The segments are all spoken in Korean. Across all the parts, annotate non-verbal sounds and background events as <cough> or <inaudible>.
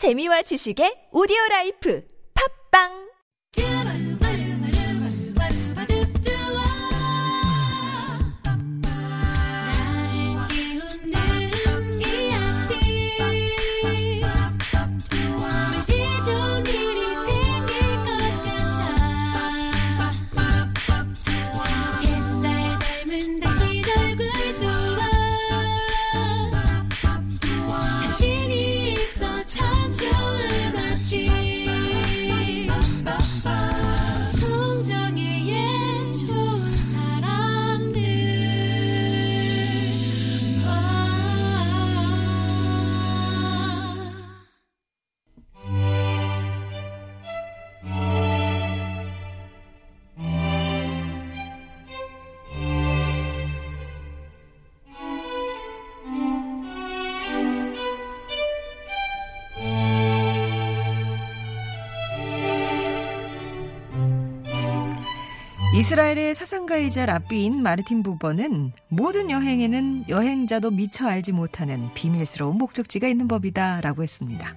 재미와 지식의 오디오 라이프. 팝빵 이스라엘의 사상가이자 랍비인 마르틴 부버는 모든 여행에는 여행자도 미처 알지 못하는 비밀스러운 목적지가 있는 법이다라고 했습니다.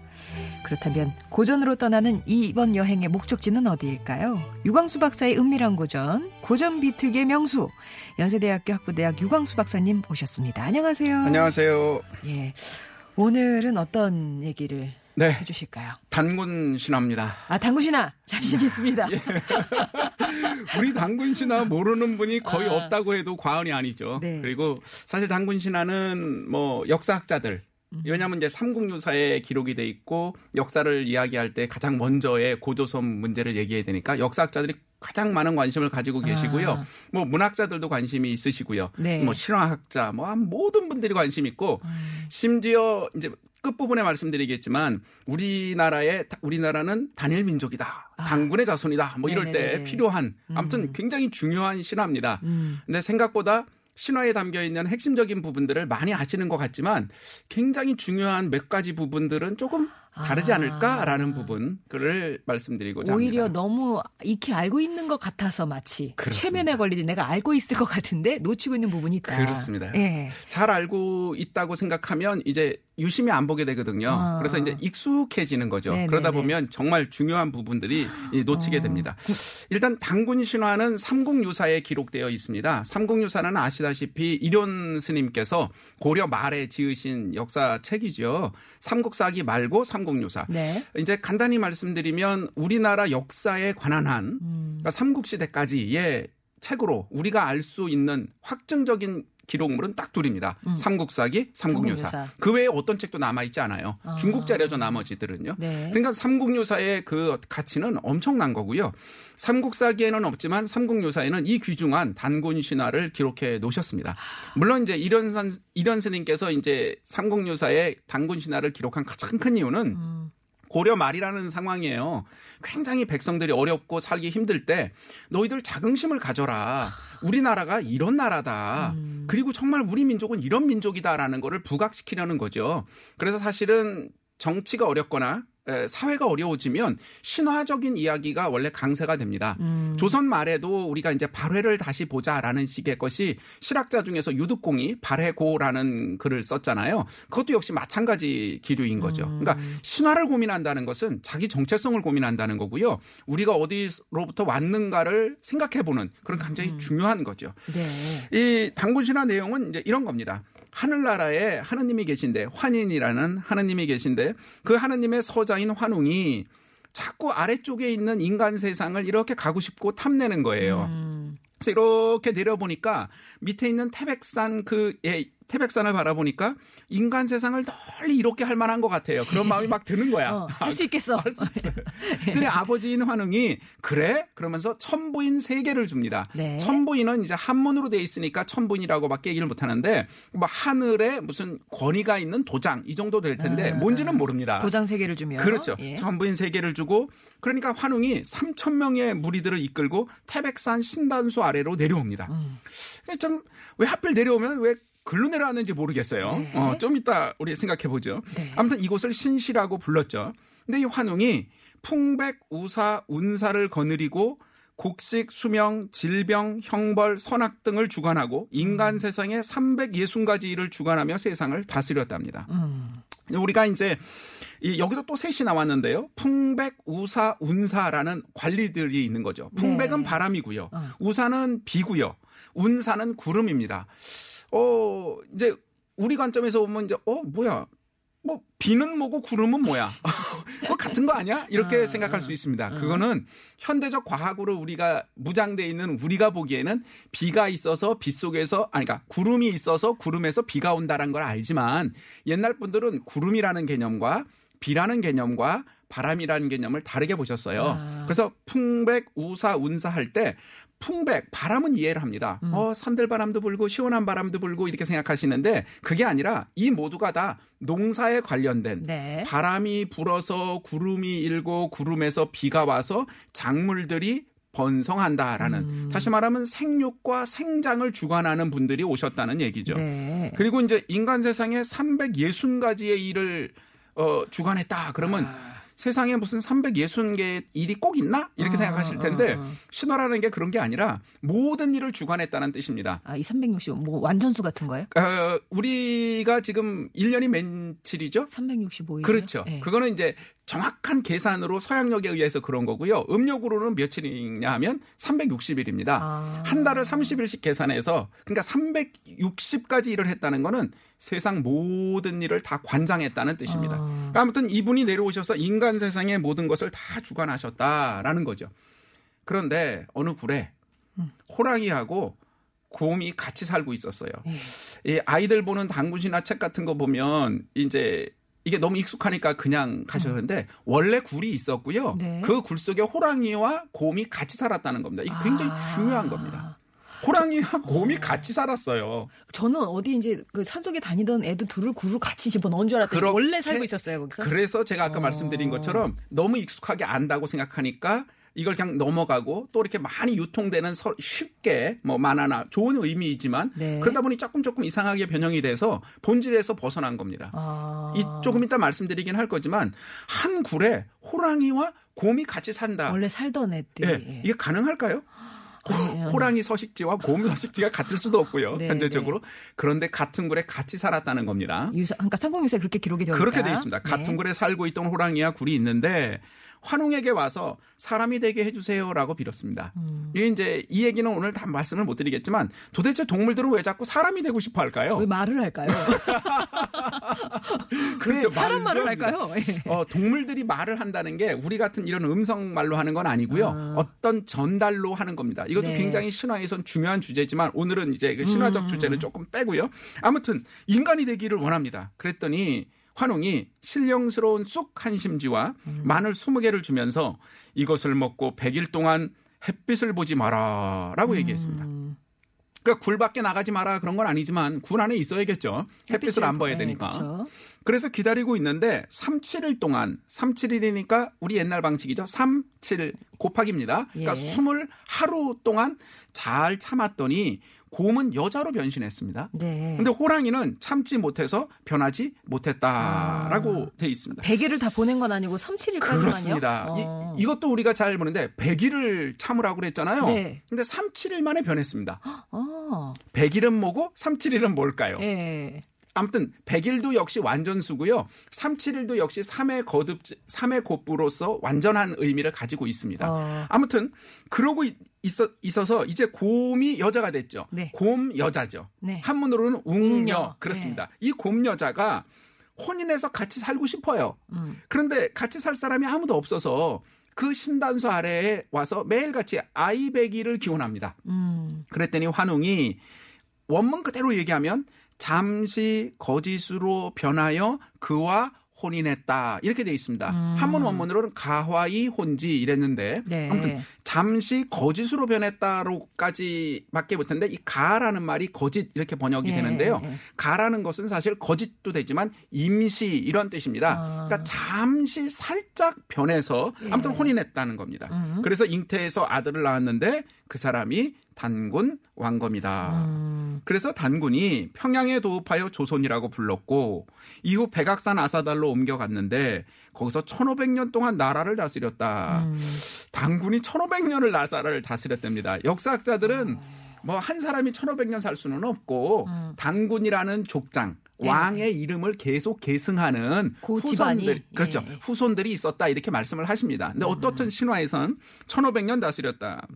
그렇다면 고전으로 떠나는 이번 여행의 목적지는 어디일까요? 유광수 박사의 은밀한 고전, 고전 비틀기의 명수, 연세대학교 학부대학 유광수 박사님 오셨습니다. 안녕하세요. 안녕하세요. 예. 오늘은 어떤 얘기를 네, 해주실까요? 단군 신화입니다. 아, 당구신아 자신 있습니다. 예. <laughs> 우리 단군 신화 모르는 분이 거의 아. 없다고 해도 과언이 아니죠. 네. 그리고 사실 단군 신화는 뭐 역사학자들 음. 왜냐하면 이제 삼국유사에 기록이 돼 있고 역사를 이야기할 때 가장 먼저의 고조선 문제를 얘기해야 되니까 역사학자들이 가장 많은 관심을 가지고 계시고요. 아. 뭐 문학자들도 관심이 있으시고요. 네. 뭐 실화학자 뭐 모든 분들이 관심 있고 음. 심지어 이제 끝부분에 말씀드리겠지만 우리나라의 우리나라는 단일 민족이다. 아. 당군의 자손이다. 뭐 이럴 네네네네. 때 필요한 아무튼 굉장히 중요한 신화입니다. 음. 근데 생각보다 신화에 담겨 있는 핵심적인 부분들을 많이 아시는 것 같지만 굉장히 중요한 몇 가지 부분들은 조금 다르지 아. 않을까라는 부분 그를 말씀드리고자 오히려 합니다. 너무 익히 알고 있는 것 같아서 마치 그렇습니다. 최면에 걸리듯 내가 알고 있을 것 같은데 놓치고 있는 부분이 있다. 그렇습니다. 예. 잘 알고 있다고 생각하면 이제 유심히 안 보게 되거든요. 아. 그래서 이제 익숙해지는 거죠. 네네네. 그러다 보면 정말 중요한 부분들이 이 놓치게 어. 됩니다. 일단 당군 신화는 삼국유사에 기록되어 있습니다. 삼국유사는 아시다시피 일원 스님께서 고려 말에 지으신 역사책이죠. 삼국사기 말고 삼국유사. 네. 이제 간단히 말씀드리면 우리나라 역사에 관한 한 음. 그러니까 삼국시대까지의 책으로 우리가 알 수 있는 확정적인 기록물은 딱 둘입니다. 삼국사기, 삼국유사. 음. 삼국유사. 그 외에 어떤 책도 남아 있지 않아요. 아. 중국 자료죠 나머지들은요. 네. 그러니까 삼국유사의 그 가치는 엄청난 거고요. 삼국사기에는 없지만 삼국유사에는 이 귀중한 단군 신화를 기록해 놓으셨습니다. 물론 이제 이련선 이련 스님께서 이제 삼국유사의 단군 신화를 기록한 가장 큰 이유는 음. 고려 말이라는 상황이에요. 굉장히 백성들이 어렵고 살기 힘들 때 너희들 자긍심을 가져라. 우리나라가 이런 나라다. 음. 그리고 정말 우리 민족은 이런 민족이다라는 거를 부각시키려는 거죠. 그래서 사실은 정치가 어렵거나 에, 사회가 어려워지면 신화적인 이야기가 원래 강세가 됩니다. 음. 조선 말에도 우리가 이제 발해를 다시 보자라는 식의 것이 실학자 중에서 유득공이 발해고라는 글을 썼잖아요. 그것도 역시 마찬가지 기류인 거죠. 음. 그러니까 신화를 고민한다는 것은 자기 정체성을 고민한다는 거고요. 우리가 어디로부터 왔는가를 생각해보는 그런 굉장히 음. 중요한 거죠. 네. 이 당군 신화 내용은 이제 이런 겁니다. 하늘나라에 하느님이 계신데 환인이라는 하느님이 계신데 그 하느님의 서자인 환웅이 자꾸 아래쪽에 있는 인간 세상을 이렇게 가고 싶고 탐내는 거예요. 음. 그래서 이렇게 내려보니까 밑에 있는 태백산 그 예, 태백산을 바라보니까 인간 세상을 널리 이렇게 할 만한 것 같아요. 그런 마음이 막 드는 거야. <laughs> 어, 할수 있겠어. 할 수 있어요. <laughs> 그랬더니 아버지인 환웅이 그래? 그러면서 천부인 세 개를 줍니다. 네. 천부인은 이제 한문으로 돼 있으니까 천부인이라고밖에 얘기를 못 하는데 뭐 하늘에 무슨 권위가 있는 도장 이 정도 될 텐데 아. 뭔지는 모릅니다. 도장 세 개를 주면 그렇죠. 예. 천부인 세 개를 주고 그러니까 환웅이 3천 명의 무리들을 이끌고 태백산 신단수 아래로 내려옵니다. 음. 좀왜 하필 내려오면 왜 글로 내려왔는지 모르겠어요. 네. 어, 좀 이따 우리 생각해 보죠. 네. 아무튼 이곳을 신시라고 불렀죠. 근데 이 환웅이 풍백, 우사, 운사를 거느리고 곡식, 수명, 질병, 형벌, 선악 등을 주관하고 인간 세상에 360가지 일을 주관하며 세상을 다스렸답니다. 음. 우리가 이제 이 여기도 또 셋이 나왔는데요. 풍백, 우사, 운사라는 관리들이 있는 거죠. 풍백은 네. 바람이고요. 어. 우사는 비고요. 운사는 구름입니다. 어, 이제 우리 관점에서 보면 이제 어, 뭐야? 뭐 비는 뭐고 구름은 뭐야? 그거 <laughs> 같은 거 아니야? 이렇게 어, 생각할 수 어, 있습니다. 어. 그거는 현대적 과학으로 우리가 무장돼 있는 우리가 보기에는 비가 있어서 빗 속에서 아니 그러니까 구름이 있어서 구름에서 비가 온다는 걸 알지만 옛날 분들은 구름이라는 개념과 비라는 개념과 바람이라는 개념을 다르게 보셨어요. 아. 그래서 풍백, 우사, 운사 할 때 풍백, 바람은 이해를 합니다. 음. 어, 산들바람도 불고 시원한 바람도 불고 이렇게 생각하시는데 그게 아니라 이 모두가 다 농사에 관련된 네. 바람이 불어서 구름이 일고 구름에서 비가 와서 작물들이 번성한다라는 음. 다시 말하면 생육과 생장을 주관하는 분들이 오셨다는 얘기죠. 네. 그리고 이제 인간 세상에 360가지의 일을 어, 주관했다. 그러면 아. 세상에 무슨 360개의 일이 꼭 있나? 이렇게 어, 생각하실 텐데 어, 어. 신화라는 게 그런 게 아니라 모든 일을 주관했다는 뜻입니다. 아, 이 365, 뭐, 완전수 같은 거예요? 어, 우리가 지금 1년이 며칠이죠? 365일. 그렇죠. 네. 그거는 이제 정확한 계산으로 서양력에 의해서 그런 거고요. 음력으로는 며칠이냐 하면 360일입니다. 아. 한 달을 30일씩 계산해서 그러니까 360까지 일을 했다는 거는 세상 모든 일을 다 관장했다는 뜻입니다. 아. 그러니까 아무튼 이분이 내려오셔서 인간 세상의 모든 것을 다 주관하셨다라는 거죠. 그런데 어느 굴에 음. 호랑이하고 곰이 같이 살고 있었어요. 예. 이 아이들 보는 당구시나 책 같은 거 보면 이제 이게 너무 익숙하니까 그냥 가셨는데 원래 굴이 있었고요. 네. 그굴 속에 호랑이와 곰이 같이 살았다는 겁니다. 이게 굉장히 아. 중요한 겁니다. 호랑이와 곰이 같이 살았어요. 저는 어디 이제 그 산속에 다니던 애들 둘을 굴을 같이 집어넣은 줄 알았더니 그렇게- 원래 살고 있었어요, 거기서. 그래서 제가 아까 어. 말씀드린 것처럼 너무 익숙하게 안다고 생각하니까 이걸 그냥 넘어가고 또 이렇게 많이 유통되는 서- 쉽게 뭐 만화나 좋은 의미이지만 네. 그러다 보니 조금 조금 이상하게 변형이 돼서 본질에서 벗어난 겁니다. 아. 이 조금 이따 말씀드리긴 할 거지만 한 굴에 호랑이와 곰이 같이 산다. 원래 살던 애들이. 예, 이게 가능할까요? 아니에요. 호랑이 서식지와 곰 서식지가 같을 수도 없고요. 네, 현대적으로. 그런데 같은 굴에 같이 살았다는 겁니다. 유사, 그러니까 상공유사에 그렇게 기록이 되어 그렇게 있다. 되어 있습니다. 네. 같은 굴에 살고 있던 호랑이와 굴이 있는데 환웅에게 와서 사람이 되게 해주세요라고 빌었습니다. 음. 이게 이제 이 얘기는 오늘 다 말씀을 못 드리겠지만 도대체 동물들은 왜 자꾸 사람이 되고 싶어 할까요? 왜 말을 할까요? <laughs> 그렇죠. 왜 사람 말을 말을 할까요? 예. 어, 동물들이 말을 한다는 게 우리 같은 이런 음성 말로 하는 건 아니고요. 아. 어떤 전달로 하는 겁니다. 이것도 네. 굉장히 신화에선 중요한 주제지만 오늘은 이제 그 신화적 음. 주제는 조금 빼고요. 아무튼 인간이 되기를 원합니다. 그랬더니 환웅이 신령스러운 쑥 한 심지와 음. 마늘 20개를 주면서 이것을 먹고 100일 동안 햇빛을 보지 마라라고 얘기했습니다. 음. 그러니까 굴 밖에 나가지 마라 그런 건 아니지만 굴 안에 있어야겠죠. 햇빛을 안 봐야 네, 되니까. 그렇죠. 그래서 기다리고 있는데 3, 7일 동안 3, 7일이니까 우리 옛날 방식이죠. 3, 7 곱하기입니다. 그러니까 예. 20 하루 동안 잘 참았더니 곰은 여자로 변신했습니다. 네. 근데 호랑이는 참지 못해서 변하지 못했다라고 돼 있습니다. 100일을 다 보낸 건 아니고 3, 7일까지만요. 그렇습니다. 어. 이, 것도 우리가 잘 보는데 100일을 참으라고 그랬잖아요. 네. 근데 3, 7일 만에 변했습니다. 어. 100일은 뭐고 3, 7일은 뭘까요? 예. 아무튼 100일도 역시 완전수고요. 3, 7일도 역시 3의 거듭 3의 곱부로서 완전한 의미를 가지고 있습니다. 어. 아무튼 그러고 있- 있어 있어서 이제 곰이 여자가 됐죠. 네. 곰 여자죠. 네. 한문으로는 웅녀 웅녀. 그렇습니다. 이곰 여자가 혼인해서 같이 살고 싶어요. 음. 그런데 같이 살 사람이 아무도 없어서 그 신단서 아래에 와서 매일같이 아이배기를 기원합니다. 음. 그랬더니 환웅이 원문 그대로 얘기하면 잠시 거짓으로 변하여 그와 혼인했다 이렇게 돼 있습니다. 음. 한문 원문으로는 가화이 혼지 이랬는데 네. 아무튼 잠시 거짓으로 변했다로까지 밖에 못했는데 이 가라는 말이 거짓 이렇게 번역이 예, 되는데요. 예. 가라는 것은 사실 거짓도 되지만 임시 이런 뜻입니다. 아. 그러니까 잠시 살짝 변해서 아무튼 예. 혼인했다는 겁니다. 음. 그래서 잉태해서 아들을 낳았는데 그 사람이 단군 왕검이다. 음. 그래서 단군이 평양에 도읍하여 조선이라고 불렀고 이후 백악산 아사달로 옮겨갔는데 거기서 1500년 동안 나라를 다스렸다. 음. 단군이 1500년을 나라를 다스렸답니다. 역사학자들은 뭐 한 사람이 1500년 살 수는 없고 음. 단군이라는 족장 네. 왕의 이름을 계속 계승하는 그 후손들 그렇죠. 예. 후손들이 있었다 이렇게 말씀을 하십니다. 근데 어떻든 신화에선 1500년 다스렸다.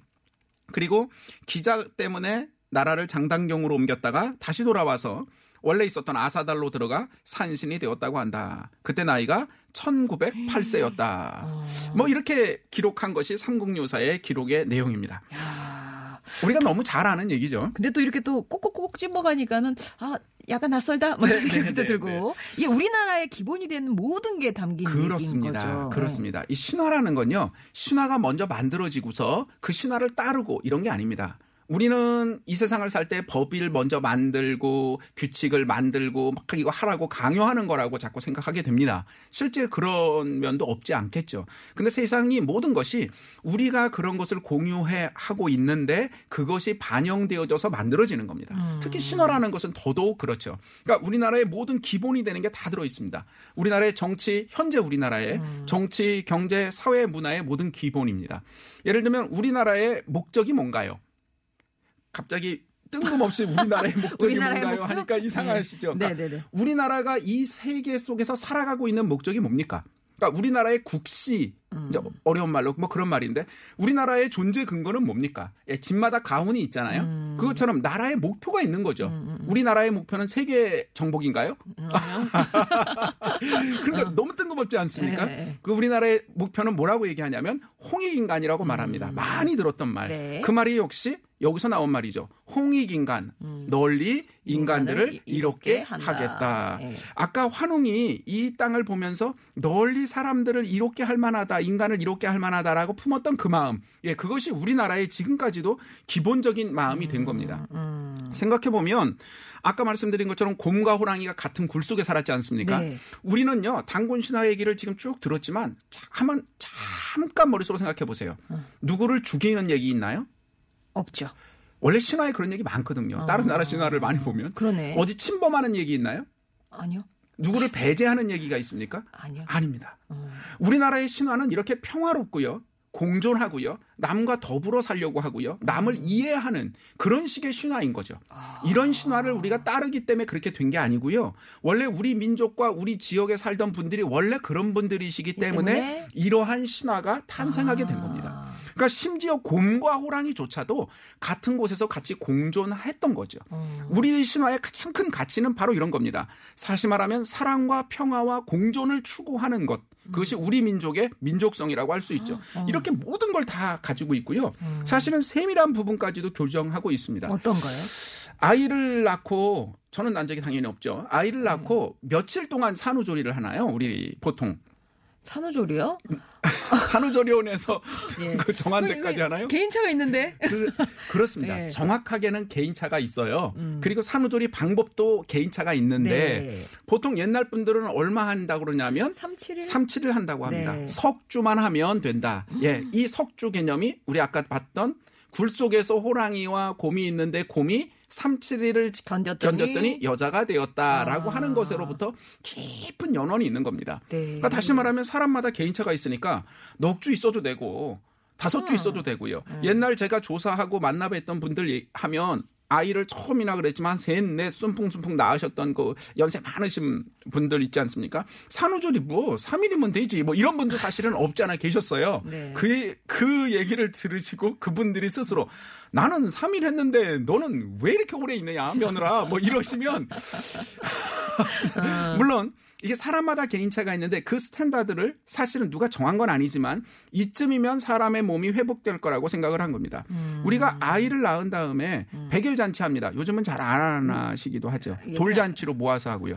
그리고 기자 때문에 나라를 장단경으로 옮겼다가 다시 돌아와서 원래 있었던 아사달로 들어가 산신이 되었다고 한다. 그때 나이가 1908세였다. 뭐 이렇게 기록한 것이 삼국유사의 기록의 내용입니다. 야. 우리가 너무 잘 아는 얘기죠. 근데 또 이렇게 또 꼭꼭꼭 찝어가니까는 아 약간 낯설다 뭐 이런 네, 생각도 네, 들고 이게 우리나라의 기본이 되는 모든 게 담긴 그렇습니다. 거죠. 그렇습니다. 이 신화라는 건요. 신화가 먼저 만들어지고서 그 신화를 따르고 이런 게 아닙니다. 우리는 이 세상을 살 때 법을 먼저 만들고 규칙을 만들고 막 이거 하라고 강요하는 거라고 자꾸 생각하게 됩니다. 실제 그런 면도 없지 않겠죠. 근데 세상이 모든 것이 우리가 그런 것을 공유해 하고 있는데 그것이 반영되어져서 만들어지는 겁니다. 특히 신화라는 것은 더더욱 그렇죠. 그러니까 우리나라의 모든 기본이 되는 게 다 들어 있습니다. 우리나라의 정치 현재 우리나라의 정치, 경제, 사회, 문화의 모든 기본입니다. 예를 들면 우리나라의 목적이 뭔가요? 갑자기 뜬금없이 우리나라의 <laughs> 목적이 우리나라의 뭔가요? 목적? 하니까 이상하시죠. 네. 그러니까 네네네. 우리나라가 이 세계 속에서 살아가고 있는 목적이 뭡니까? 그러니까 우리나라의 국시 음. 어려운 말로 뭐 그런 말인데 우리나라의 존재 근거는 뭡니까? 예, 집마다 가훈이 있잖아요. 음. 그것처럼 나라의 목표가 있는 거죠. 우리나라의 목표는 세계 정복인가요? <laughs> 그러니까 너무 뜬금없지 않습니까? 음. 네. 그 우리나라의 목표는 뭐라고 얘기하냐면 홍익인간이라고 말합니다. 많이 들었던 말. 음. 네. 그 말이 역시 여기서 나온 말이죠. 홍익인간, 널리 인간들을 음. 이롭게. 하겠다. 예. 아까 환웅이 이 땅을 보면서 널리 사람들을 이롭게 할 만하다, 인간을 이롭게 할 만하다라고 품었던 그 마음. 예, 그것이 우리나라의 지금까지도 기본적인 마음이 된 겁니다. 음. 생각해 보면 아까 말씀드린 것처럼 곰과 호랑이가 같은 굴 속에 살았지 않습니까? 네. 우리는요 단군 신화 얘기를 지금 쭉 들었지만 자- 한번 잠깐 머릿속으로 생각해 보세요. 누구를 죽이는 얘기 있나요? 없죠. 원래 신화에 그런 얘기 많거든요. 다른 나라 신화를 많이 보면 아. 그러네. 어디 침범하는 얘기 있나요? 아니요. 누구를 배제하는 얘기가 있습니까? 아니요. 아닙니다. 어. 우리나라의 신화는 이렇게 평화롭고요. 공존하고요. 남과 더불어 살려고 하고요. 남을 음. 이해하는 그런 식의 신화인 거죠. 아. 이런 신화를 우리가 따르기 때문에 그렇게 된 게 아니고요. 원래 우리 민족과 우리 지역에 살던 분들이 원래 그런 분들이시기 때문에, 때문에? 이러한 신화가 탄생하게 된 겁니다. 그러니까 심지어 곰과 호랑이조차도 같은 곳에서 같이 공존했던 거죠. 어. 우리 신화의 가장 큰 가치는 바로 이런 겁니다. 사실 말하면 사랑과 평화와 공존을 추구하는 것. 그것이 음. 우리 민족의 민족성이라고 할 수 있죠. 어. 이렇게 모든 걸 다 가지고 있고요. 사실은 세밀한 부분까지도 교정하고 있습니다. 음. 어떤 거요? 아이를 낳고 저는 난 적이 당연히 없죠. 아이를 낳고 음. 며칠 동안 산후조리를 하나요? 우리 보통 산후조리요? <laughs> 산후조리원에서 예. <laughs> 그 정한 그, 데까지 그 하나요? 개인차가 있는데. 그, 그렇습니다. 네. <laughs> 음. 정확하게는 개인차가 있어요. 그리고 산후조리 방법도 개인차가 있는데 네. 보통 옛날 분들은 얼마 한다고 그러냐면 3, 7일? 3, 7일 한다고 합니다. 네. 음. 석주만 하면 된다. 예, 이 석주 개념이 우리 아까 봤던 굴 속에서 호랑이와 곰이 있는데 곰이 3, 7일을 견뎠더니 여자가 되었다라고 아. 하는 것으로부터 깊은 연원이 있는 겁니다. 네. 그러니까 다시 말하면 사람마다 개인차가 있으니까 넉 주 있어도 되고 다섯 주 있어도 되고요. 옛날 제가 조사하고 만나뵀던 분들 하면 아이를 처음이나 그랬지만 셋, 넷 순풍순풍 낳으셨던 그 연세 많으신 분들 있지 않습니까? 산후조리 뭐 3일이면 되지 뭐 이런 분도 사실은 없지 않아 계셨어요. 네. 그, 그 얘기를 들으시고 그분들이 스스로 나는 3일 했는데 너는 왜 이렇게 오래 있느냐 며늘아 뭐 이러시면 <laughs> <laughs> 물론 이게 사람마다 개인차가 있는데 그 standard를 사실은 누가 정한 건 아니지만 이쯤이면 사람의 몸이 회복될 거라고 생각을 한 겁니다. 우리가 아이를 낳은 다음에 백일 잔치합니다. 요즘은 잘 안 하시기도 하죠. 예. 돌잔치로 모아서 하고요.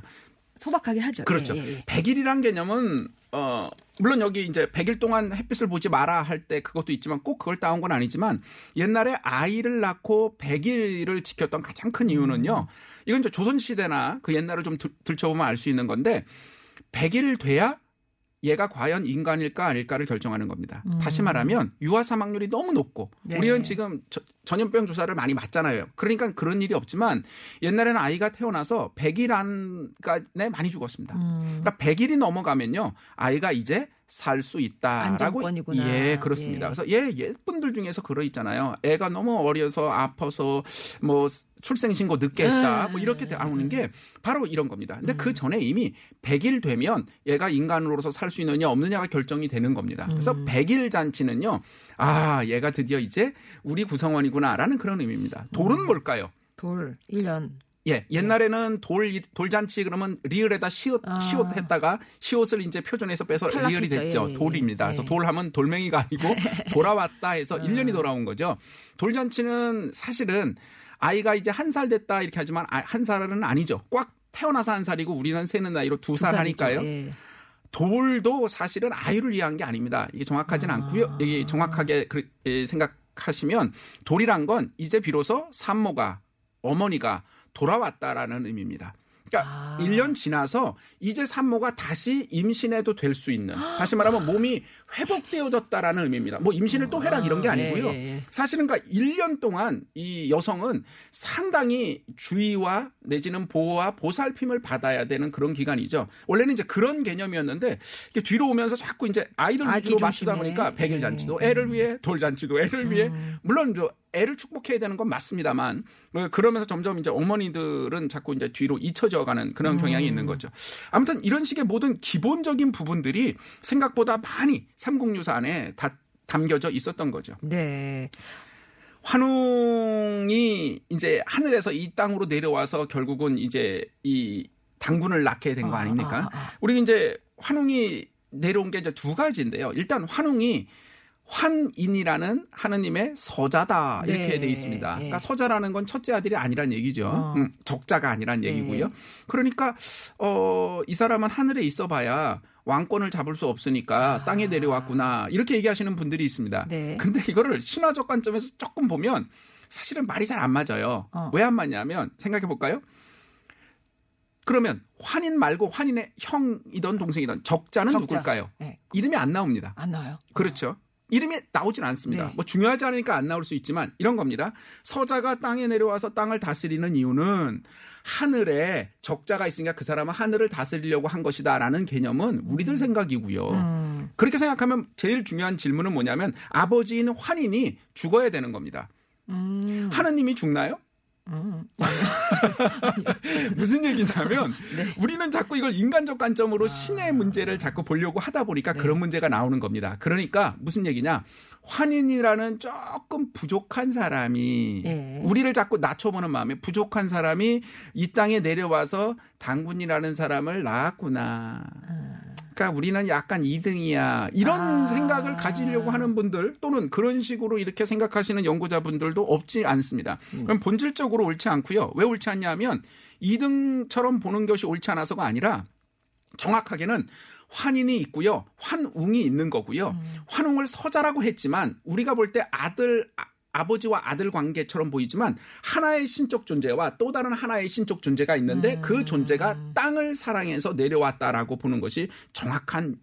소박하게 하죠. 그렇죠. 예, 예, 예. 100일이란 개념은 어 물론 여기 이제 100일 동안 햇빛을 보지 마라 할 때 그것도 있지만 꼭 그걸 따온 건 아니지만 옛날에 아이를 낳고 100일을 지켰던 가장 큰 이유는요. 이건 이제 조선 시대나 그 옛날을 좀 들- 들춰보면 알 수 있는 건데 100일 돼야 얘가 과연 인간일까 아닐까를 결정하는 겁니다. 다시 말하면 유아 사망률이 너무 높고 네. 우리는 지금 저- 전염병 주사를 많이 맞잖아요. 그러니까 그런 일이 없지만 옛날에는 아이가 태어나서 100일 안에 많이 죽었습니다. 그러니까 100일이 넘어가면요. 아이가 이제 살 수 있다라고 안정권이구나. 예 그렇습니다. 예. 그래서 예 옛분들 중에서 그러 있잖아요. 애가 너무 어려서 아파서 뭐 출생 신고 늦게 했다 음, 뭐 이렇게 나오는 게 바로 이런 겁니다. 근데 음. 그 전에 이미 100일 되면 얘가 인간으로서 살 수 있느냐 없느냐가 결정이 되는 겁니다. 그래서 음. 100일 잔치는요. 아, 얘가 드디어 이제 우리 구성원이구나라는 그런 의미입니다. 돌은 음. 뭘까요? 돌 1년. 예, 옛날에는 돌 돌잔치 그러면 리을에다 시옷 아. 시옷 했다가 시옷을 이제 표준에서 빼서 리을이 탈락했죠. 됐죠. 예, 예, 돌입니다. 그래서 예. 돌하면 돌멩이가 아니고 <laughs> 돌아왔다 해서 음. 1년이 돌아온 거죠. 돌잔치는 사실은 아이가 이제 한 살 됐다 이렇게 하지만 아, 한 살은 아니죠. 꽉 태어나서 한 살이고 우리는 세는 나이로 두 살. 하니까요. 예. 돌도 사실은 아이를 위한 게 아닙니다. 이게 정확하진 아. 않고요. 이게 정확하게 그- 예, 생각하시면 돌이란 건 이제 비로소 산모가 어머니가 돌아왔다라는 의미입니다. 그러니까 아. 1년 지나서 이제 산모가 다시 임신해도 될 수 있는 다시 말하면 몸이 회복되어졌다라는 의미입니다. 뭐 임신을 또 해라 이런 게 아니고요. 예, 예, 예. 사실은 그러니까 1년 동안 이 여성은 상당히 주의와 내지는 보호와 보살핌을 받아야 되는 그런 기간이죠. 원래는 이제 그런 개념이었는데 이게 뒤로 오면서 자꾸 이제 아이들 위주로 맞추다. 보니까 백일 예. 잔치도 애를 위해 돌 잔치도 애를 위해 음. 물론 저 애를 축복해야 되는 건 맞습니다만 어, 그러면서 점점 이제 어머니들은 자꾸 이제 뒤로 잊혀져 가는 그런 경향이 있는 거죠. 아무튼 이런 식의 모든 기본적인 부분들이 생각보다 많이 삼국유사 안에 다 담겨져 있었던 거죠. 네. 환웅이 이제 하늘에서 이 땅으로 내려와서 결국은 이제 이 당군을 낳게 된 거 아, 아닙니까? 아, 아. 우리 이제 환웅이 내려온 게 이제 두 가지인데요. 일단 환웅이 환인이라는 하느님의 서자다 이렇게 네, 돼 있습니다. 네. 그러니까 서자라는 건 첫째 아들이 아니란 얘기죠. 어. 음, 적자가 아니란 네. 얘기고요. 그러니까 어, 이 사람은 하늘에 있어봐야 왕권을 잡을 수 없으니까 땅에 내려왔구나 이렇게 얘기하시는 분들이 있습니다. 아. 네. 근데 이거를 신화적 관점에서 조금 보면 사실은 말이 잘 안 맞아요. 어. 왜안 맞냐면 생각해 볼까요? 그러면 환인 말고 환인의 형이던 동생이던 적자는 적자. 누굴까요? 네. 이름이 안 나옵니다. 안 나와요. 그렇죠. 이름이 나오진 않습니다. 네. 뭐 중요하지 않으니까 안 나올 수 있지만 이런 겁니다. 서자가 땅에 내려와서 땅을 다스리는 이유는 하늘에 적자가 있으니까 그 사람은 하늘을 다스리려고 한 것이다라는 개념은 우리들 생각이고요. 음. 그렇게 생각하면 제일 중요한 질문은 뭐냐면 아버지인 환인이 죽어야 되는 겁니다. 음. 하느님이 죽나요? 음. <laughs> 무슨 얘기냐면 네. 우리는 자꾸 이걸 인간적 관점으로 신의 문제를 자꾸 보려고 하다 보니까 아. 네. 그런 문제가 나오는 겁니다. 그러니까 무슨 얘기냐? 환인이라는 조금 부족한 사람이 예. 우리를 자꾸 낮춰보는 마음에 부족한 사람이 이 땅에 내려와서 당군이라는 사람을 낳았구나. 그러니까 우리는 약간 2등이야. 이런 아. 생각을 가지려고 하는 분들 또는 그런 식으로 이렇게 생각하시는 연구자분들도 없지 않습니다. 음. 그럼 본질적으로 옳지 않고요. 왜 옳지 않냐면 2등처럼 보는 것이 옳지 않아서가 아니라 정확하게는 환인이 있고요. 환웅이 있는 거고요. 음. 환웅을 서자라고 했지만 우리가 볼 때 아들 아- 아버지와 아들 관계처럼 보이지만 하나의 신적 존재와 또 다른 하나의 신적 존재가 있는데 음. 그 존재가 땅을 사랑해서 내려왔다라고 보는 것이 정확한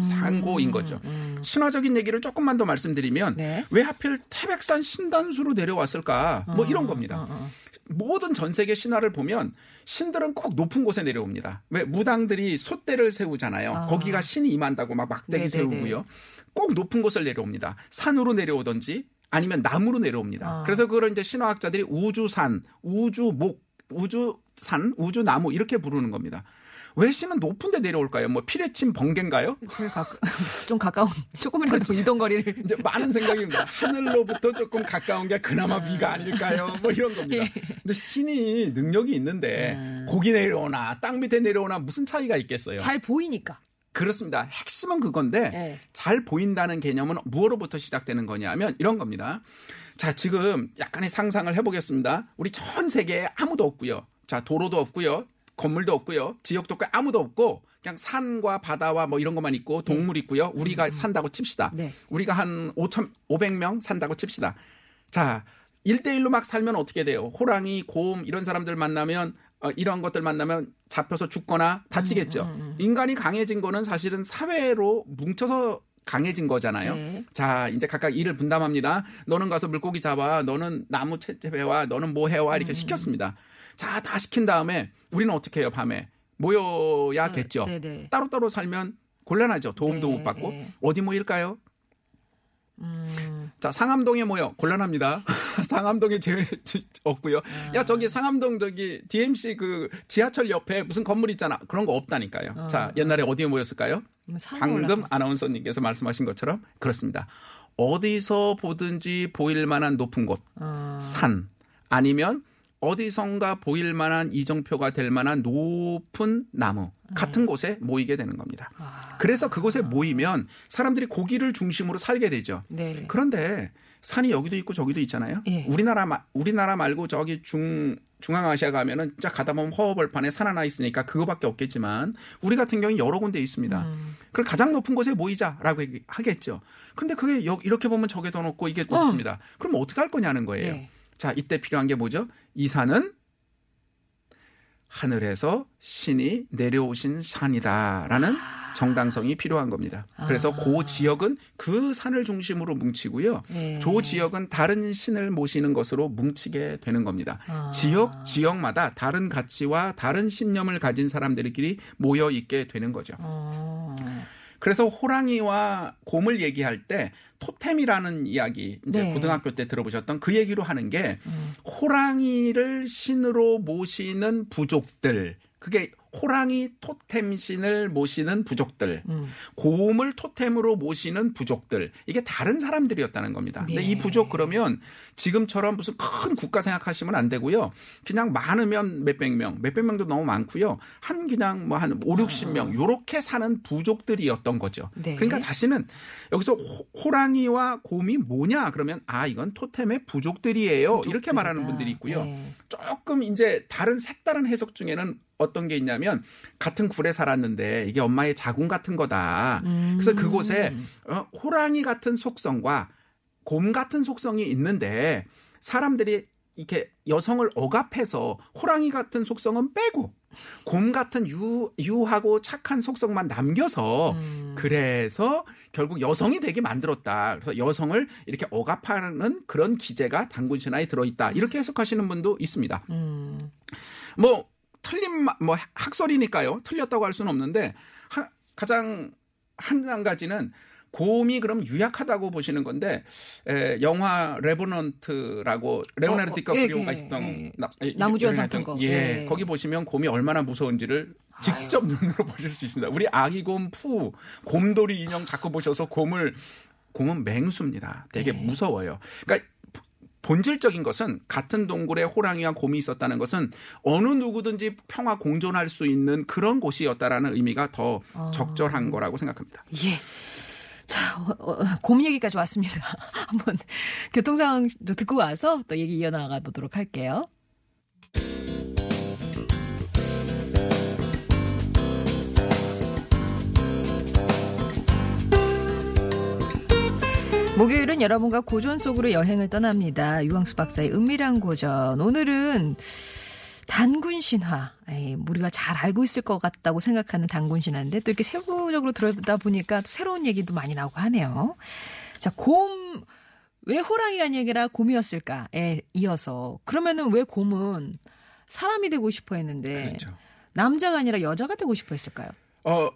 상고인 거죠. 신화적인 얘기를 조금만 더 말씀드리면 음. 네. 왜 하필 태백산 신단수로 내려왔을까? 뭐 이런 겁니다. 어, 어. 모든 전 세계 신화를 보면 신들은 꼭 높은 곳에 내려옵니다. 왜 무당들이 솥대를 세우잖아요. 아. 거기가 신이 임한다고 막 막대기 네네네. 세우고요. 꼭 높은 곳을 내려옵니다. 산으로 내려오든지 아니면 나무로 내려옵니다. 아. 그래서 그걸 이제 신화학자들이 우주산, 우주목, 우주산, 우주나무 이렇게 부르는 겁니다. 왜 신은 높은 데 내려올까요? 뭐 피레침 번개인가요? 제일 가까, <laughs> 좀 가까운 조금이라도 그렇지. 이동 거리를 <laughs> 이제 많은 생각입니다. 하늘로부터 조금 가까운 게 그나마 비가 아닐까요? 뭐 이런 겁니다. 근데 신이 능력이 있는데 고기 내려오나 땅 밑에 내려오나 무슨 차이가 있겠어요? 잘 보이니까. 그렇습니다. 핵심은 그건데 네. 잘 보인다는 개념은 무엇로부터 시작되는 거냐면 이런 겁니다. 자, 지금 약간의 상상을 해보겠습니다. 우리 전 세계에 아무도 없고요. 자, 도로도 없고요. 건물도 없고요. 지역도 없고 아무도 없고 그냥 산과 바다와 뭐 이런 것만 있고 동물 있고요. 우리가 산다고 칩시다. 네. 우리가 한 5천 500명 산다고 칩시다. 자, 1대1로 막 살면 어떻게 돼요? 호랑이, 곰 이런 사람들 만나면 어, 이런 것들 만나면 잡혀서 죽거나 다치겠죠. 인간이 강해진 거는 사실은 사회로 뭉쳐서 강해진 거잖아요. 네. 자, 이제 각각 일을 분담합니다. 너는 가서 물고기 잡아. 너는 나무 채집해와. 너는 뭐 해와. 이렇게 시켰습니다. 자, 다 시킨 다음에 우리는 어떻게 해요, 밤에? 모여야겠죠. 네, 네. 따로따로 살면 곤란하죠. 도움도 네, 못 받고 네. 어디 모일까요? 음. 자 상암동에 모여 곤란합니다. <laughs> 상암동에 제일 없고요. 아. 야 저기 상암동 저기 DMC 그 지하철 옆에 무슨 건물 있잖아. 그런 거 없다니까요. 자 옛날에 어디에 모였을까요? 산에 방금 올라가- 아나운서님께서 말씀하신 것처럼 그렇습니다. 어디서 보든지 보일 만한 높은 곳, 어. 산 아니면 어디선가 보일 만한 이정표가 될 만한 높은 나무 같은 곳에 모이게 되는 겁니다. 아. 그래서 그곳에 모이면 사람들이 고기를 중심으로 살게 되죠. 네. 그런데 산이 여기도 있고 저기도 있잖아요. 예. 우리나라 마- 우리나라 말고 저기 중 중앙아시아 가면은 진짜 가다 보면 허허벌판에 산 하나 있으니까 그거밖에 없겠지만 우리 같은 경우는 여러 군데 있습니다. 음. 그럼 가장 높은 곳에 모이자라고 하겠죠. 근데 그게 여- 이렇게 보면 저게 더 높고 이게 높습니다. 그럼 어떻게 할 거냐는 거예요. 네. 자, 이때 필요한 게 뭐죠? 이 산은 하늘에서 신이 내려오신 산이다라는 정당성이 필요한 겁니다. 그래서 그 지역은 그 산을 중심으로 뭉치고요. 네. 조 지역은 다른 신을 모시는 것으로 뭉치게 되는 겁니다. 아. 지역 지역마다 다른 가치와 다른 신념을 가진 사람들끼리 모여 있게 되는 거죠. 어. 그래서 호랑이와 곰을 얘기할 때 토템이라는 이야기 이제 네. 고등학교 때 들어보셨던 그 얘기로 하는 게 호랑이를 신으로 모시는 부족들 그게 호랑이 토템 신을 모시는 부족들, 음. 곰을 토템으로 모시는 부족들 이게 다른 사람들이었다는 겁니다. 근데 예. 이 부족 그러면 지금처럼 무슨 큰 국가 생각하시면 안 되고요. 그냥 많으면 몇백 명, 몇백 명도 너무 많고요. 한 그냥 뭐 한 5, 60명 요렇게 사는 부족들이었던 거죠. 네. 그러니까 다시는 여기서 호- 호랑이와 곰이 뭐냐 그러면 아 이건 토템의 부족들이에요. 이렇게 말하는 분들이 있고요. 네. 조금 이제 다른 색다른 해석 중에는 어떤 게 있냐면 같은 굴에 살았는데 이게 엄마의 자궁 같은 거다. 음. 그래서 그곳에 어, 호랑이 같은 속성과 곰 같은 속성이 있는데 사람들이 이렇게 여성을 억압해서 호랑이 같은 속성은 빼고 곰 같은 유, 유하고 착한 속성만 남겨서 음. 그래서 결국 여성이 되게 만들었다. 그래서 여성을 이렇게 억압하는 그런 기제가 단군 신화에 들어있다. 이렇게 해석하시는 분도 있습니다. 음. 뭐 틀린 마- 뭐 학설이니까요. 틀렸다고 할 수는 없는데 하- 가장 한, 한 가지는 곰이 그럼 유약하다고 보시는 건데 에, 영화 레버넌트라고 레오나르도 어, 어, 디카프리오가 예, 있었던 예. 나- 예, 남우주연상 유명했던- 같은 거. 예, 예. 거기 보시면 곰이 얼마나 무서운지를 직접 눈으로 <laughs> 보실 수 있습니다. 우리 아기 곰 푸, 곰돌이 인형 자꾸 보셔서 곰을 곰은 맹수입니다. 되게 네. 무서워요. 그러니까 본질적인 것은 같은 동굴에 호랑이와 곰이 있었다는 것은 어느 누구든지 평화 공존할 수 있는 그런 곳이었다라는 의미가 더 아. 적절한 거라고 생각합니다. 예. 자, 어, 어, 곰 얘기까지 왔습니다. <laughs> 한번 교통 상황도 듣고 와서 또 얘기 이어나가 보도록 할게요. 목요일은 여러분과 고전 속으로 여행을 떠납니다. 유광수 박사의 은밀한 고전. 오늘은 단군 신화. 에이, 우리가 잘 알고 있을 것 같다고 생각하는 단군 신화인데 또 이렇게 세부적으로 들여다 보니까 또 새로운 얘기도 많이 나오고 하네요. 자, 곰, 왜 호랑이가 아니라 곰이었을까에 이어서 그러면은 왜 곰은 사람이 되고 싶어 했는데 그렇죠. 남자가 아니라 여자가 되고 싶어 했을까요? 어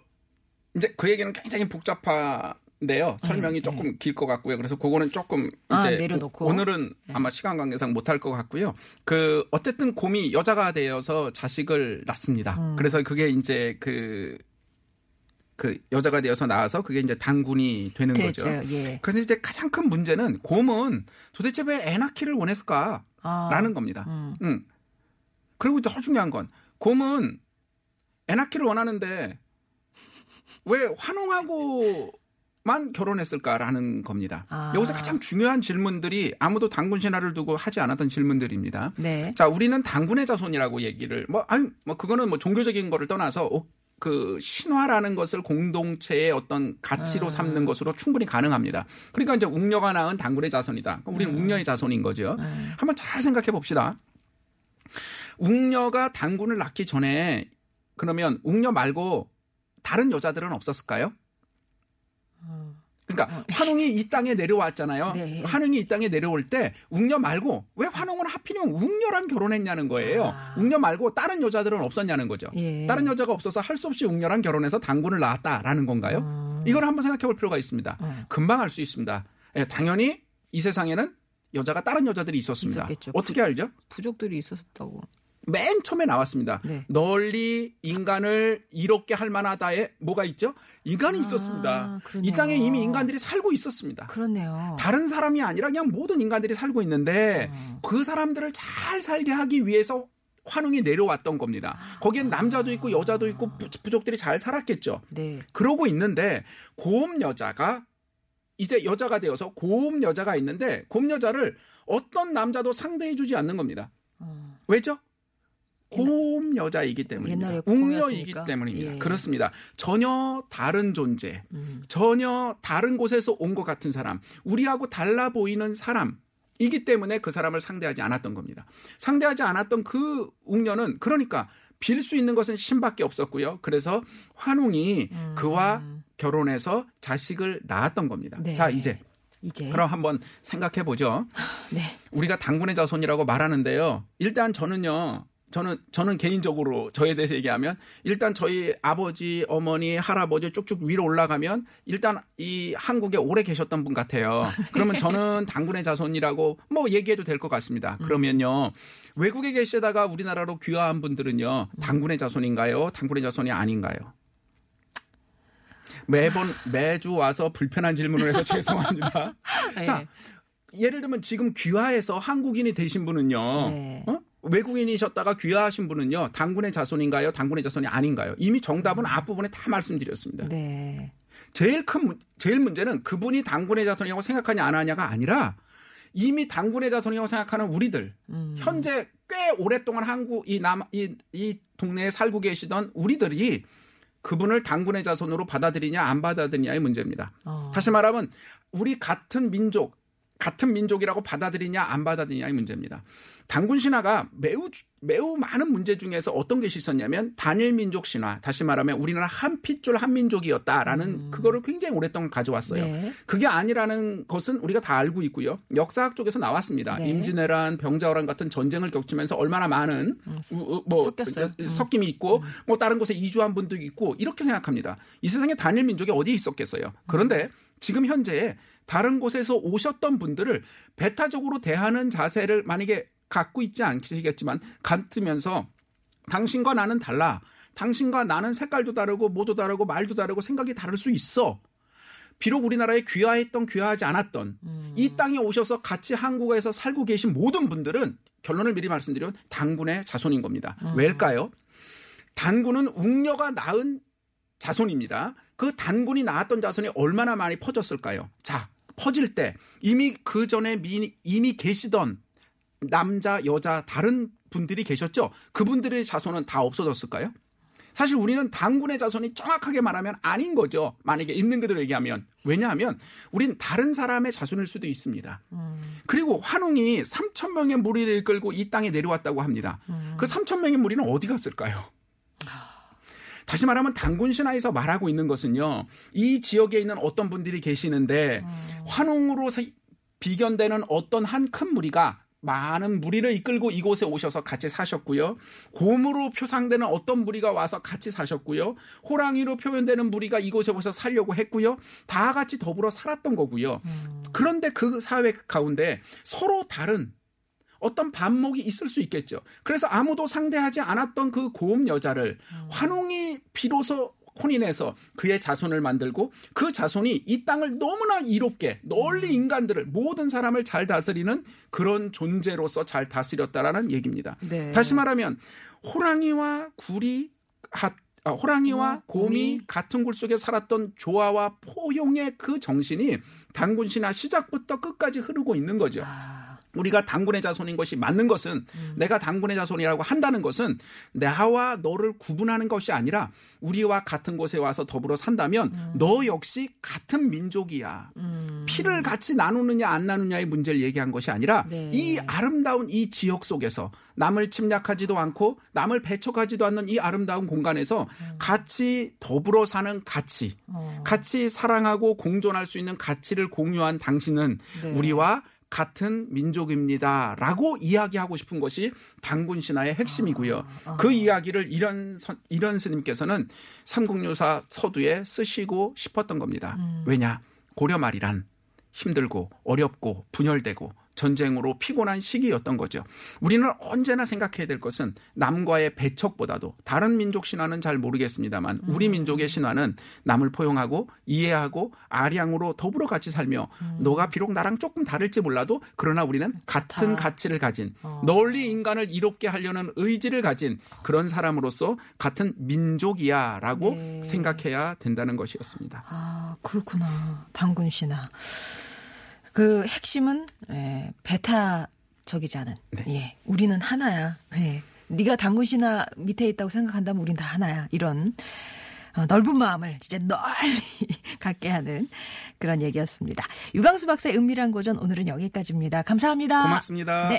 이제 그 얘기는 굉장히 복잡한 데요. 설명이 조금 길것 같고요. 그래서 그거는 조금 이제 네, 아, 내려놓고. 네. 오늘은 아마 시간 관계상 못할 것 같고요. 그 어쨌든 곰이 여자가 되어서 자식을 낳습니다. 음. 그래서 그게 이제 그그 여자가 되어서 나와서 그게 이제 당군이 되는 되죠. 거죠. 예. 그래서 이제 가장 큰 문제는 곰은 도대체 왜 애 낳기를 원했을까라는 아, 겁니다. 음. 응. 그리고 더 중요한 건 곰은 애 낳기를 원하는데 왜 환웅하고 만 결혼했을까라는 겁니다. 아. 여기서 가장 중요한 질문들이 아무도 당군 신화를 두고 하지 않았던 질문들입니다. 네. 자, 우리는 당군의 자손이라고 얘기를 뭐 아니 뭐 그거는 뭐 종교적인 거를 떠나서 어, 그 신화라는 것을 공동체의 어떤 가치로 아. 삼는 것으로 충분히 가능합니다. 그러니까 이제 웅녀가 낳은 당군의 자손이다. 그럼 음. 우리는 웅녀의 자손인 거죠. 한번 잘 생각해 봅시다. 웅녀가 당군을 낳기 전에 그러면 웅녀 말고 다른 여자들은 없었을까요? 그러니까 환웅이 이 땅에 내려왔잖아요. 네. 환웅이 이 땅에 내려올 때 웅녀 말고 왜 환웅은 하필이면 웅녀랑 결혼했냐는 거예요. 아. 웅녀 말고 다른 여자들은 없었냐는 거죠. 예. 다른 여자가 없어서 할 수 없이 웅녀랑 결혼해서 당군을 낳았다라는 건가요? 음. 이걸 한번 생각해 볼 필요가 있습니다. 음. 금방 알 수 있습니다. 예, 당연히 이 세상에는 여자가 다른 여자들이 있었습니다. 있었겠죠. 어떻게 알죠? 부족들이 있었다고. 맨 처음에 나왔습니다. 네. 널리 인간을 이롭게 할 만하다에 뭐가 있죠? 인간이 아, 있었습니다. 그러네요. 이 땅에 이미 인간들이 살고 있었습니다. 그렇네요. 다른 사람이 아니라 그냥 모든 인간들이 살고 있는데 음. 그 사람들을 잘 살게 하기 위해서 환웅이 내려왔던 겁니다. 거기엔 남자도 있고 여자도 있고 부- 부족들이 잘 살았겠죠. 네. 그러고 있는데 고음 여자가 이제 여자가 되어서 고음 여자가 있는데 고음 여자를 어떤 남자도 상대해주지 않는 겁니다. 어. 왜죠? 고음 여자이기 때문입니다. 웅녀이기. 때문입니다. 예. 그렇습니다. 전혀 다른 존재, 음. 전혀 다른 곳에서 온 것 같은 사람, 우리하고 달라 보이는 사람 이기 때문에 그 사람을 상대하지 않았던 겁니다. 상대하지 않았던 그 웅녀는 그러니까 빌 수 있는 것은 신밖에 없었고요. 그래서 환웅이 음. 그와 결혼해서 자식을 낳았던 겁니다. 네. 자, 이제 이제. 그럼 한번 생각해 보죠. <laughs> 네. 우리가 당군의 자손이라고 말하는데요. 일단 저는요. 저는 저는 개인적으로 저에 대해서 얘기하면 일단 저희 아버지, 어머니, 할아버지 쭉쭉 위로 올라가면 일단 이 한국에 오래 계셨던 분 같아요. 그러면 <laughs> 저는 당군의 자손이라고 뭐 얘기해도 될 것 같습니다. 그러면요. 외국에 계시다가 우리나라로 귀화한 분들은요. 당군의 자손인가요? 당군의 자손이 아닌가요? 매번 매주 와서 불편한 질문을 해서 죄송합니다. <laughs> 네. 자, 예를 들면 지금 귀화해서 한국인이 되신 분은요. 네. 어? 외국인이셨다가 귀화하신 분은요. 당군의 자손인가요? 당군의 자손이 아닌가요? 이미 정답은 앞부분에 다 말씀드렸습니다. 네. 제일 큰 문- 제일 문제는 그분이 당군의 자손이라고 생각하냐 안 하냐가 아니라 이미 당군의 자손이라고 생각하는 우리들 음. 현재 꽤 오랫동안 한국 이 남 이 이 동네에 살고 계시던 우리들이 그분을 당군의 자손으로 받아들이냐 안 받아들이냐의 문제입니다. 어. 다시 말하면 우리 같은 민족 같은 민족이라고 받아들이냐 안 받아들이냐의 문제입니다. 당군 신화가 매우 매우 많은 문제 중에서 어떤 것이 있었냐면 단일 민족 신화 다시 말하면 우리나라 한 핏줄 한 민족이었다라는 그거를 굉장히 오랫동안 가져왔어요. 음. 네. 그게 아니라는 것은 우리가 다 알고 있고요. 역사학 쪽에서 나왔습니다. 네. 임진왜란, 병자호란 같은 전쟁을 겪으면서 얼마나 많은 우- 우- 뭐 음. 섞였어요. 음. 섞임이 있고 뭐 다른 곳에 이주한 분도 있고 이렇게 생각합니다. 이 세상에 단일 민족이 어디 있었겠어요. 그런데 지금 현재 다른 곳에서 오셨던 분들을 배타적으로 대하는 자세를 만약에 갖고 있지 않으시겠지만 같으면서 당신과 나는 달라. 당신과 나는 색깔도 다르고 모도 다르고 말도 다르고 생각이 다를 수 있어. 비록 우리나라에 귀화했던 귀화하지 않았던 이 땅에 오셔서 같이 한국에서 살고 계신 모든 분들은 결론을 미리 말씀드리면 당군의 자손인 겁니다. 왜일까요? 단군은 웅녀가 낳은 자손입니다. 그 단군이 낳았던 자손이 얼마나 많이 퍼졌을까요? 자, 퍼질 때 이미 그 전에 미- 이미 계시던 남자, 여자 다른 분들이 계셨죠? 그분들의 자손은 다 없어졌을까요? 사실 우리는 당군의 자손이 정확하게 말하면 아닌 거죠. 만약에 있는 그대로 얘기하면. 왜냐하면 우린 다른 사람의 자손일 수도 있습니다. 그리고 환웅이 3천 명의 무리를 이끌고 이 땅에 내려왔다고 합니다. 그 3천 명의 무리는 어디 갔을까요? 다시 말하면 당군 신화에서 말하고 있는 것은요. 이 지역에 있는 어떤 분들이 계시는데 환웅으로 세- 비견되는 어떤 한 큰 무리가 많은 무리를 이끌고 이곳에 오셔서 같이 사셨고요. 곰으로 표상되는 어떤 무리가 와서 같이 사셨고요. 호랑이로 표현되는 무리가 이곳에 오셔서 살려고 했고요. 다 같이 더불어 살았던 거고요. 그런데 그 사회 가운데 서로 다른 어떤 반목이 있을 수 있겠죠. 그래서 아무도 상대하지 않았던 그 고음 여자를 환웅이 비로소 혼인해서 그의 자손을 만들고 그 자손이 이 땅을 너무나 이롭게 널리 인간들을 모든 사람을 잘 다스리는 그런 존재로서 잘 다스렸다라는 얘기입니다. 네. 다시 말하면 호랑이와 굴이 하- 아, 호랑이와 어, 곰이. 같은 굴 속에 살았던 조화와 포용의 그 정신이 당군 신화 시작부터 끝까지 흐르고 있는 거죠. 아, 우리가 당군의 자손인 것이 맞는 것은 내가 당군의 자손이라고 한다는 것은 나와 너를 구분하는 것이 아니라 우리와 같은 곳에 와서 더불어 산다면 너 역시 같은 민족이야. 피를 같이 나누느냐 안 나누냐의 문제를 얘기한 것이 아니라 네. 이 아름다운 이 지역 속에서 남을 침략하지도 않고 남을 배척하지도 않는 이 아름다운 공간에서 같이 더불어 사는 가치, 어. 같이 사랑하고 공존할 수 있는 가치를 공유한 당신은 네. 우리와 같은 민족입니다 라고 이야기하고 싶은 것이 단군 신화의 핵심이고요. 아, 그 이야기를 이런 선- 이런 스님께서는 삼국유사 서두에 쓰시고 싶었던 겁니다. 음. 왜냐 고려 말이란 힘들고 어렵고 분열되고 전쟁으로 피곤한 시기였던 거죠. 우리는 언제나 생각해야 될 것은 남과의 배척보다도 다른 민족 신화는 잘 모르겠습니다만 우리 민족의 신화는 남을 포용하고 이해하고 아량으로 더불어 같이 살며 너가 비록 나랑 조금 다를지 몰라도 그러나 우리는 같은 가치를 가진 널리 인간을 이롭게 하려는 의지를 가진 그런 사람으로서 같은 민족이야라고 네. 생각해야 된다는 것이었습니다. 아, 그렇구나. 당군 씨나. 그 핵심은 예, 배타적이지 않은. 네. 예. 우리는 하나야. 예. 네가 당군 씨나 밑에 있다고 생각한다면 우린 다 하나야. 이런 어, 넓은 마음을 진짜 널리 <laughs> 갖게 하는 그런 얘기였습니다. 유광수 박사의 은밀한 고전 오늘은 여기까지입니다. 감사합니다. 고맙습니다. 네.